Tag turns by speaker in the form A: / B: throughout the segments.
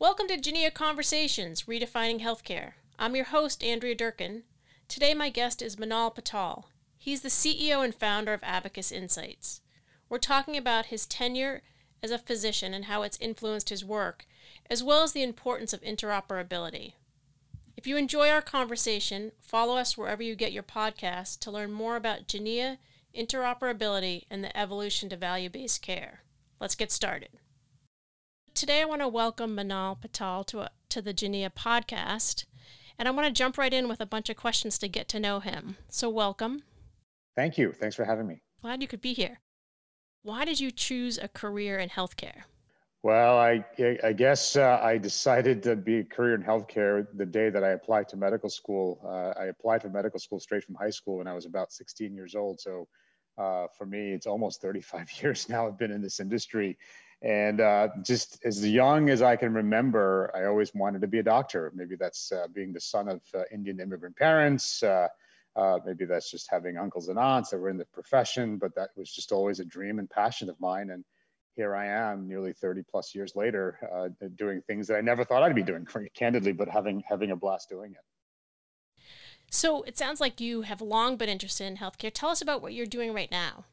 A: Welcome to Geneia Conversations, Redefining Healthcare. I'm your host, Andrea Durkin. Today, my guest is Manal Patel. He's the CEO and founder of Abacus Insights. We're talking about his tenure as a physician and how it's influenced his work, as well as the importance of interoperability. If you enjoy our conversation, follow us wherever you get your podcasts to learn more about Geneia, interoperability, and the evolution to value based care. Let's get started. Today, I want to welcome Manal Patel to, a, to the Geneia podcast, and I want to jump right in with a bunch of questions to get to know him. So, welcome.
B: Thank you. Thanks for having me.
A: Glad you could be here. Why did you choose a career in healthcare?
B: Well, I, I guess uh, I decided to be a career in healthcare the day that I applied to medical school. Uh, I applied for medical school straight from high school when I was about 16 years old. So uh, for me, it's almost 35 years now I've been in this industry. And uh, just as young as I can remember, I always wanted to be a doctor. Maybe that's uh, being the son of uh, Indian immigrant parents. Uh, uh, maybe that's just having uncles and aunts that were in the profession, but that was just always a dream and passion of mine. And here I am, nearly 30 plus years later, uh, doing things that I never thought I'd be doing, candidly, but having having a blast doing it.
A: So it sounds like you have long been interested in healthcare. Tell us about what you're doing right now.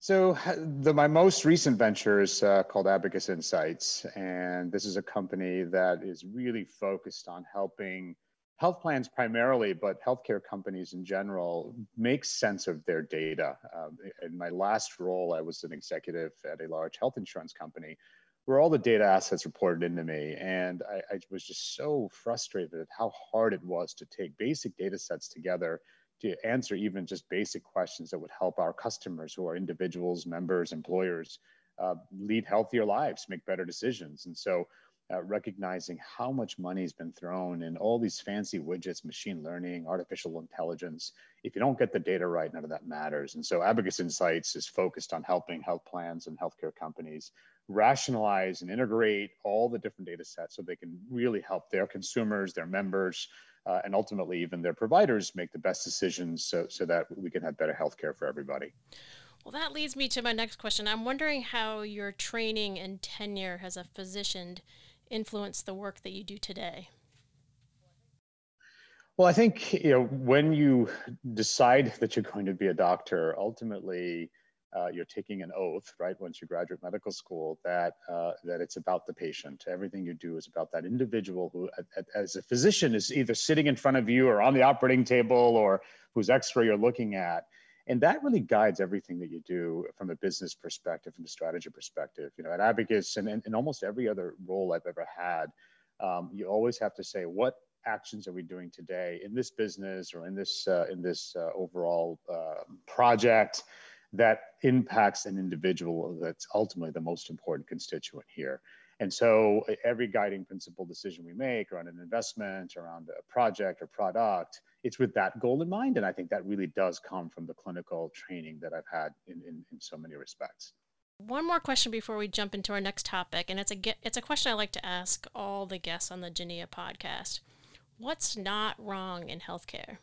B: So the, my most recent venture is uh, called Abacus Insights, and this is a company that is really focused on helping health plans primarily, but healthcare companies in general make sense of their data. Um, in my last role, I was an executive at a large health insurance company where all the data assets reported into me. And I, I was just so frustrated at how hard it was to take basic data sets together to answer even just basic questions that would help our customers who are individuals, members, employers uh, lead healthier lives, make better decisions. And so uh, recognizing how much money has been thrown in all these fancy widgets, machine learning, artificial intelligence. If you don't get the data right, none of that matters. And so Abacus Insights is focused on helping health plans and healthcare companies rationalize and integrate all the different data sets so they can really help their consumers, their members, uh, and ultimately even their providers make the best decisions so, so that we can have better healthcare for everybody.
A: Well, that leads me to my next question. I'm wondering how your training and tenure as a physician influenced the work that you do today.
B: Well, I think you know when you decide that you're going to be a doctor, ultimately uh, you're taking an oath, right? Once you graduate medical school, that uh, that it's about the patient. Everything you do is about that individual who, as a physician, is either sitting in front of you or on the operating table or whose X-ray you're looking at, and that really guides everything that you do from a business perspective, from a strategy perspective. You know, at Abacus and in almost every other role I've ever had, um, you always have to say what actions are we doing today in this business or in this uh, in this uh, overall uh, project that impacts an individual that's ultimately the most important constituent here. And so every guiding principle decision we make around an investment, around a project or product, it's with that goal in mind. And I think that really does come from the clinical training that I've had in, in, in so many respects.
A: One more question before we jump into our next topic, and it's a it's a question I like to ask all the guests on the Geneia podcast. What's not wrong in healthcare?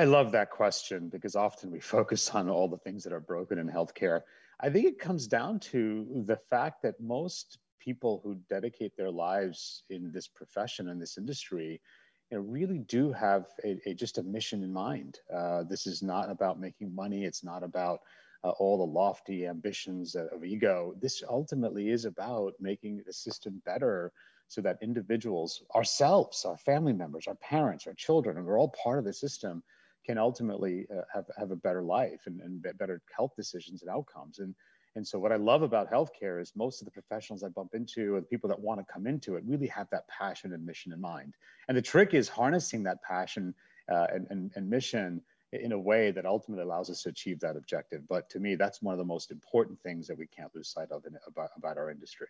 B: I love that question because often we focus on all the things that are broken in healthcare. I think it comes down to the fact that most people who dedicate their lives in this profession in this industry you know, really do have a, a, just a mission in mind. Uh, this is not about making money. It's not about uh, all the lofty ambitions of ego. This ultimately is about making the system better so that individuals, ourselves, our family members, our parents, our children, and we're all part of the system, can ultimately uh, have, have a better life and, and better health decisions and outcomes. And, and so what I love about healthcare is most of the professionals I bump into or the people that want to come into it really have that passion and mission in mind. And the trick is harnessing that passion uh, and, and, and mission in a way that ultimately allows us to achieve that objective. But to me, that's one of the most important things that we can't lose sight of in, about, about our industry.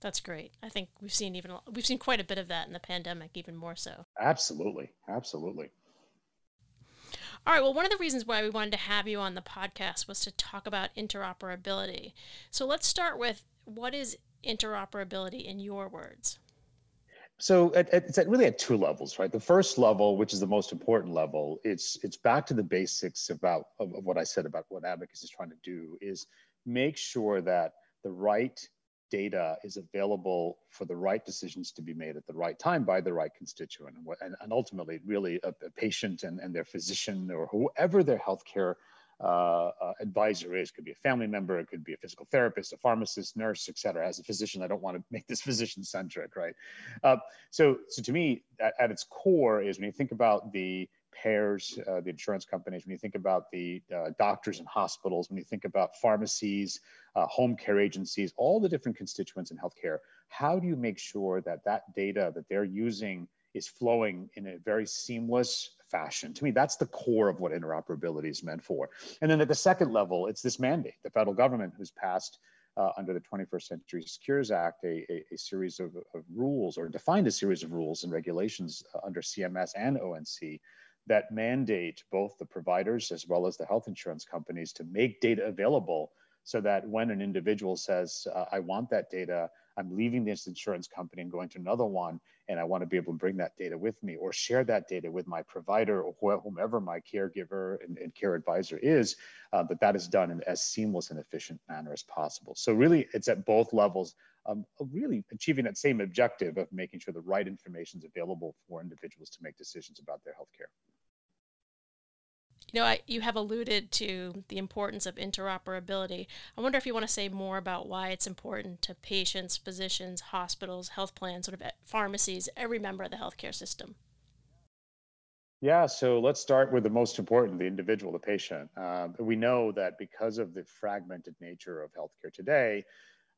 A: That's great. I think we've seen even we've seen quite a bit of that in the pandemic, even more so.
B: Absolutely, absolutely.
A: All right. Well, one of the reasons why we wanted to have you on the podcast was to talk about interoperability. So let's start with what is interoperability in your words?
B: So it's at really at two levels, right? The first level, which is the most important level, it's it's back to the basics about of, of what I said about what Abacus is trying to do is make sure that the right data is available for the right decisions to be made at the right time by the right constituent. And, and ultimately, really, a, a, patient and, and their physician or whoever their healthcare uh, uh, advisor is. Could be a family member, it could be a physical therapist, a pharmacist, nurse, etc. As a physician, I don't want to make this physician centric, right? Uh, so, so to me, at, at, its core is when you think about the payers, uh, the insurance companies, when you think about the uh, doctors and hospitals, when you think about pharmacies, uh, home care agencies, all the different constituents in healthcare, how do you make sure that that data that they're using is flowing in a very seamless fashion? To me, that's the core of what interoperability is meant for. And then at the second level, it's this mandate. The federal government has passed uh, under the 21st Century Cures Act a, a, a series of, of, rules or defined a series of rules and regulations uh, under CMS and ONC that mandate both the providers as well as the health insurance companies to make data available so that when an individual says, uh, I want that data, I'm leaving this insurance company and going to another one, and I want to be able to bring that data with me or share that data with my provider or whomever my caregiver and, and care advisor is, uh, that that is done in as seamless and efficient manner as possible. So really, it's at both levels, um, really achieving that same objective of making sure the right information is available for individuals to make decisions about their healthcare.
A: You know, I, you have alluded to the importance of interoperability. I wonder if you want to say more about why it's important to patients, physicians, hospitals, health plans, sort of pharmacies, every member of the healthcare system.
B: Yeah, so let's start with the most important, the individual, the patient. Uh, we know that because of the fragmented nature of healthcare today,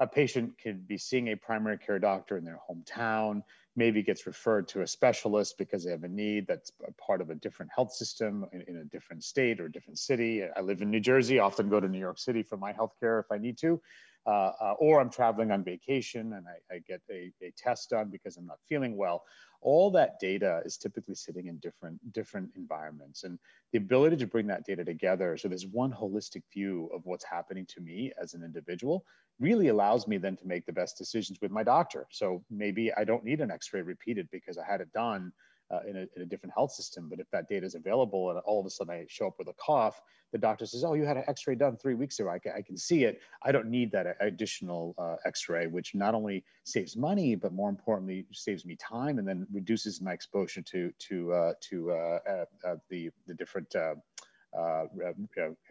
B: a patient could be seeing a primary care doctor in their hometown, maybe gets referred to a specialist because they have a need that's a part of a different health system in, in, a different state or a different city. I live in New Jersey, often go to New York City for my healthcare if I need to. Uh, uh, or I'm traveling on vacation and I, I get a, a, test done because I'm not feeling well. All that data is typically sitting in different different environments, and the ability to bring that data together so there's one holistic view of what's happening to me as an individual really allows me then to make the best decisions with my doctor. So maybe I don't need an X-ray repeated because I had it done uh, in, a, in, a, different health system. But if that data is available and all of a sudden I show up with a cough, the doctor says, "Oh, you had an X-ray done three weeks ago. I can, I can see it. I don't need that additional uh, X-ray, which not only saves money, but more importantly saves me time and then reduces my exposure to to uh, to uh, uh, uh, the the different uh,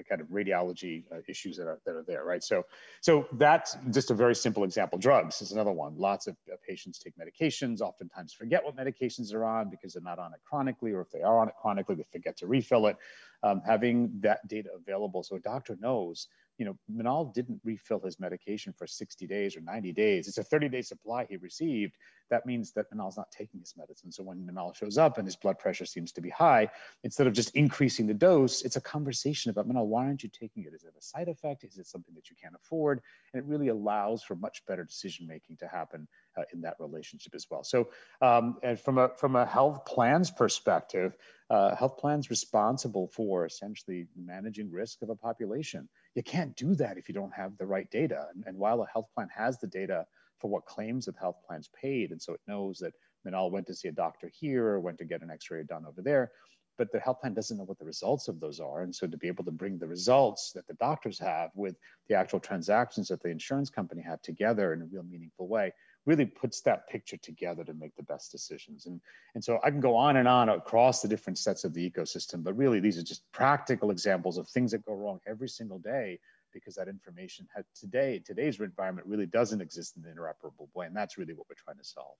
B: kind of radiology uh, issues that are, that are there, right? So, so that's just a very simple example. Drugs is another one. Lots of patients take medications, oftentimes forget what medications they're on because they're not on it chronically, or if they are on it chronically, they forget to refill it. Um, having that data available so a doctor knows you know, Manal didn't refill his medication for 60 days or 90 days. It's a 30 day supply he received. That means that Manal's not taking his medicine. So when Manal shows up and his blood pressure seems to be high, instead of just increasing the dose, it's a conversation about Manal, why aren't you taking it? Is it a side effect? Is it something that you can't afford? And it really allows for much better decision making to happen uh, in that relationship as well. So, um, and from a from a health plans perspective, uh, health plans responsible for essentially managing risk of a population. You can't do that if you don't have the right data. And, and while a health plan has the data for what claims that health plans paid, and so it knows that Manal went to see a doctor here or went to get an X-ray done over there, but the health plan doesn't know what the results of those are. And so to be able to bring the results that the doctors have with the actual transactions that the insurance company have together in a real meaningful way really puts that picture together to make the best decisions. And, and so I can go on and on across the different sets of the ecosystem, but really these are just practical examples of things that go wrong every single day because that information had today, today's environment really doesn't exist in an interoperable way. And that's really what we're trying to solve.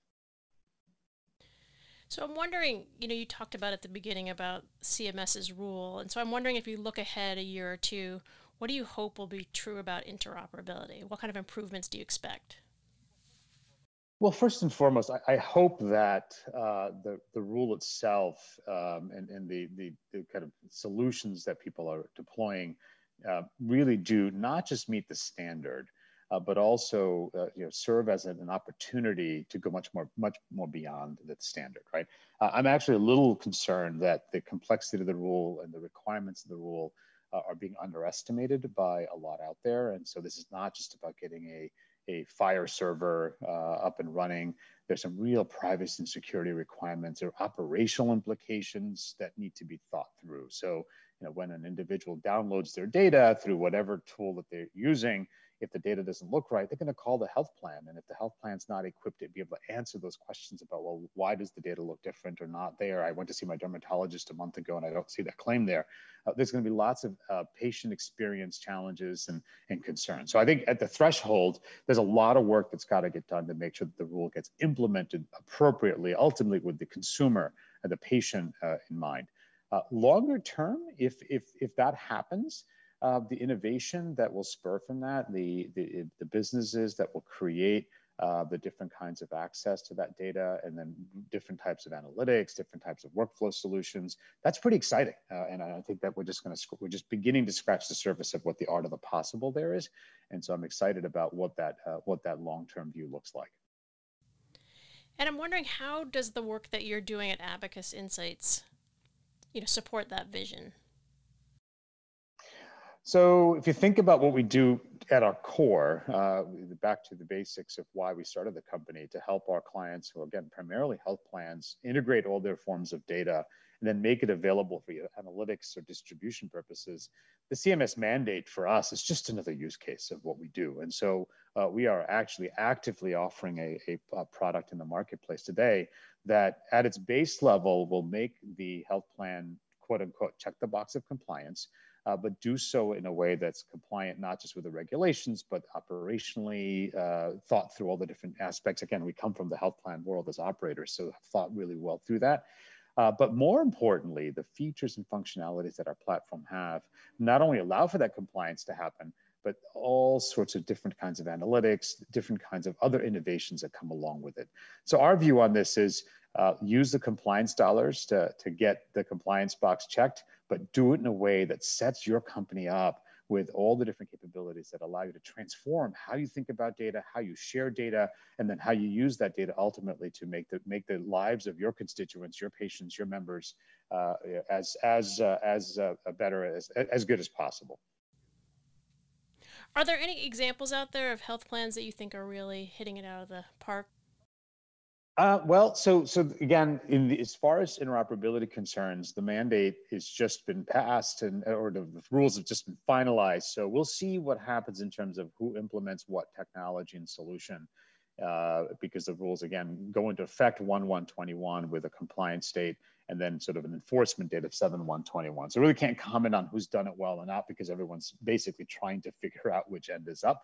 A: So I'm wondering, you know, you talked about at the beginning about CMS's rule. And so I'm wondering if you look ahead a year or two, what do you hope will be true about interoperability? What kind of improvements do you expect?
B: Well, first and foremost, I, I hope that uh, the, the rule itself um, and, and the, the, the, kind of solutions that people are deploying uh, really do not just meet the standard, uh, but also uh, you know, serve as an, opportunity to go much more, much more beyond the standard, right? Uh, I'm actually a little concerned that the complexity of the rule and the requirements of the rule uh, are being underestimated by a lot out there. And so this is not just about getting a a FHIR server uh, up and running. There's some real privacy and security requirements or operational implications that need to be thought through. So, you know, when an individual downloads their data through whatever tool that they're using, if the data doesn't look right, they're going to call the health plan. And if the health plan's not equipped to be able to answer those questions about, well, why does the data look different or not there? I went to see my dermatologist a month ago and I don't see that claim there. Uh, there's going to be lots of uh, patient experience challenges and, and concerns. So I think at the threshold, there's a lot of work that's got to get done to make sure that the rule gets implemented appropriately, ultimately with the consumer and the patient uh, in mind. Uh, longer term, if, if, if that happens, uh, the innovation that will spur from that, the, the, the businesses that will create uh, the different kinds of access to that data, and then different types of analytics, different types of workflow solutions. That's pretty exciting, uh, and I think that we're just going to we're just beginning to scratch the surface of what the art of the possible there is, and so I'm excited about what that uh, what that long term view looks like.
A: And I'm wondering how does the work that you're doing at Abacus Insights, you know, support that vision?
B: So if you think about what we do at our core, uh, back to the basics of why we started the company to help our clients, who again primarily health plans, integrate all their forms of data and then make it available for your analytics or distribution purposes. The CMS mandate for us is just another use case of what we do, and so uh, we are actually actively offering a, a, a product in the marketplace today that, at its base level, will make the health plan quote unquote check the box of compliance uh, but do so in a way that's compliant not just with the regulations, but operationally uh, thought through all the different aspects. Again, we come from the health plan world as operators, so thought really well through that. Uh, but more importantly, the features and functionalities that our platform have not only allow for that compliance to happen, but all sorts of different kinds of analytics, different kinds of other innovations that come along with it. So our view on this is uh, use the compliance dollars to, to get the compliance box checked, but do it in a way that sets your company up with all the different capabilities that allow you to transform how you think about data, how you share data, and then how you use that data ultimately to make the make the lives of your constituents, your patients, your members uh, as as uh, as uh, better as as good as possible.
A: Are there any examples out there of health plans that you think are really hitting it out of the park
B: uh, well, so so again, in the, as far as interoperability concerns, the mandate has just been passed, and or the, the, rules have just been finalized. So we'll see what happens in terms of who implements what technology and solution, uh, because the rules again go into effect one one twenty one with a compliance date, and then sort of an enforcement date of seven one twenty one. So really can't comment on who's done it well or not because everyone's basically trying to figure out which end is up.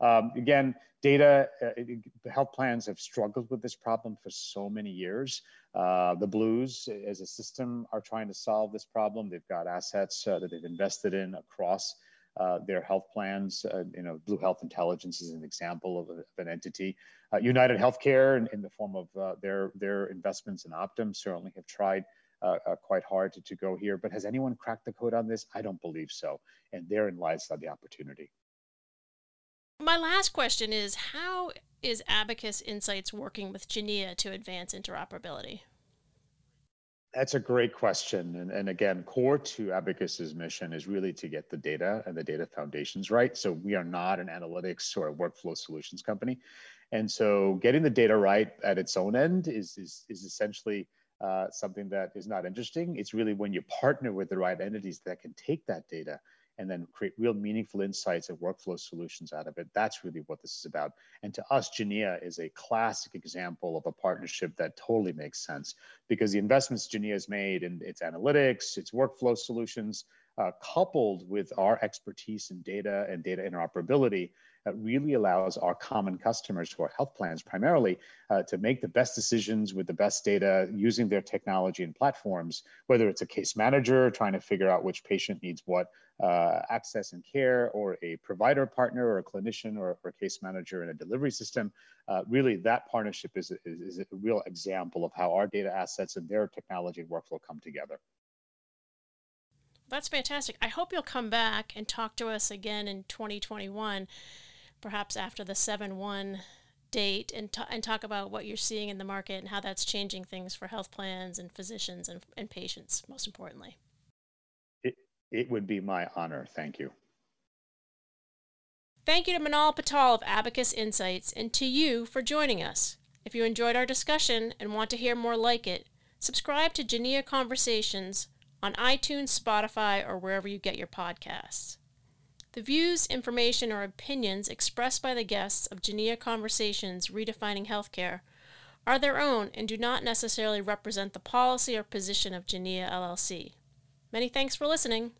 B: Um, again, data, uh, health plans have struggled with this problem for so many years. Uh, the Blues, as a system, are trying to solve this problem. They've got assets uh, that they've invested in across uh, their health plans. Uh, you know, Blue Health Intelligence is an example of, a, of an entity. Uh, United Healthcare, in, in, the form of their their investments in Optum, certainly have tried. Uh, uh, quite hard to, to go here. But has anyone cracked the code on this? I don't believe so. And therein lies the opportunity.
A: My last question is How is Abacus Insights working with Geneia to advance interoperability?
B: That's a great question. And, and again, core to Abacus's mission is really to get the data and the data foundations right. So we are not an analytics or a workflow solutions company. And so getting the data right at its own end is, is, is essentially uh, something that is not interesting. It's really when you partner with the right entities that can take that data and then create real meaningful insights and workflow solutions out of it. That's really what this is about. And to us, Geneia is a classic example of a partnership that totally makes sense because the investments Geneia has made in its analytics, its workflow solutions, uh, coupled with our expertise in data and data interoperability, that really allows our common customers who are health plans primarily uh, to make the best decisions with the best data using their technology and platforms, whether it's a case manager trying to figure out which patient needs what uh, access and care, or a provider partner, or a clinician, or, or a case manager in a delivery system. Uh, really, that partnership is, is, is a real example of how our data assets and their technology and workflow come together.
A: That's fantastic. I hope you'll come back and talk to us again in 2021 perhaps after the 7 1 date and, t- and talk about what you're seeing in the market and how that's changing things for health plans and physicians and, and patients, most importantly.
B: It, would be my honor. Thank you.
A: Thank you to Manal Patel of Abacus Insights and to you for joining us. If you enjoyed our discussion and want to hear more like it, subscribe to Geneia Conversations on iTunes, Spotify, or wherever you get your podcasts. The views, information, or opinions expressed by the guests of Geneia Conversations Redefining Healthcare are their own and do not necessarily represent the policy or position of Geneia LLC. Many thanks for listening.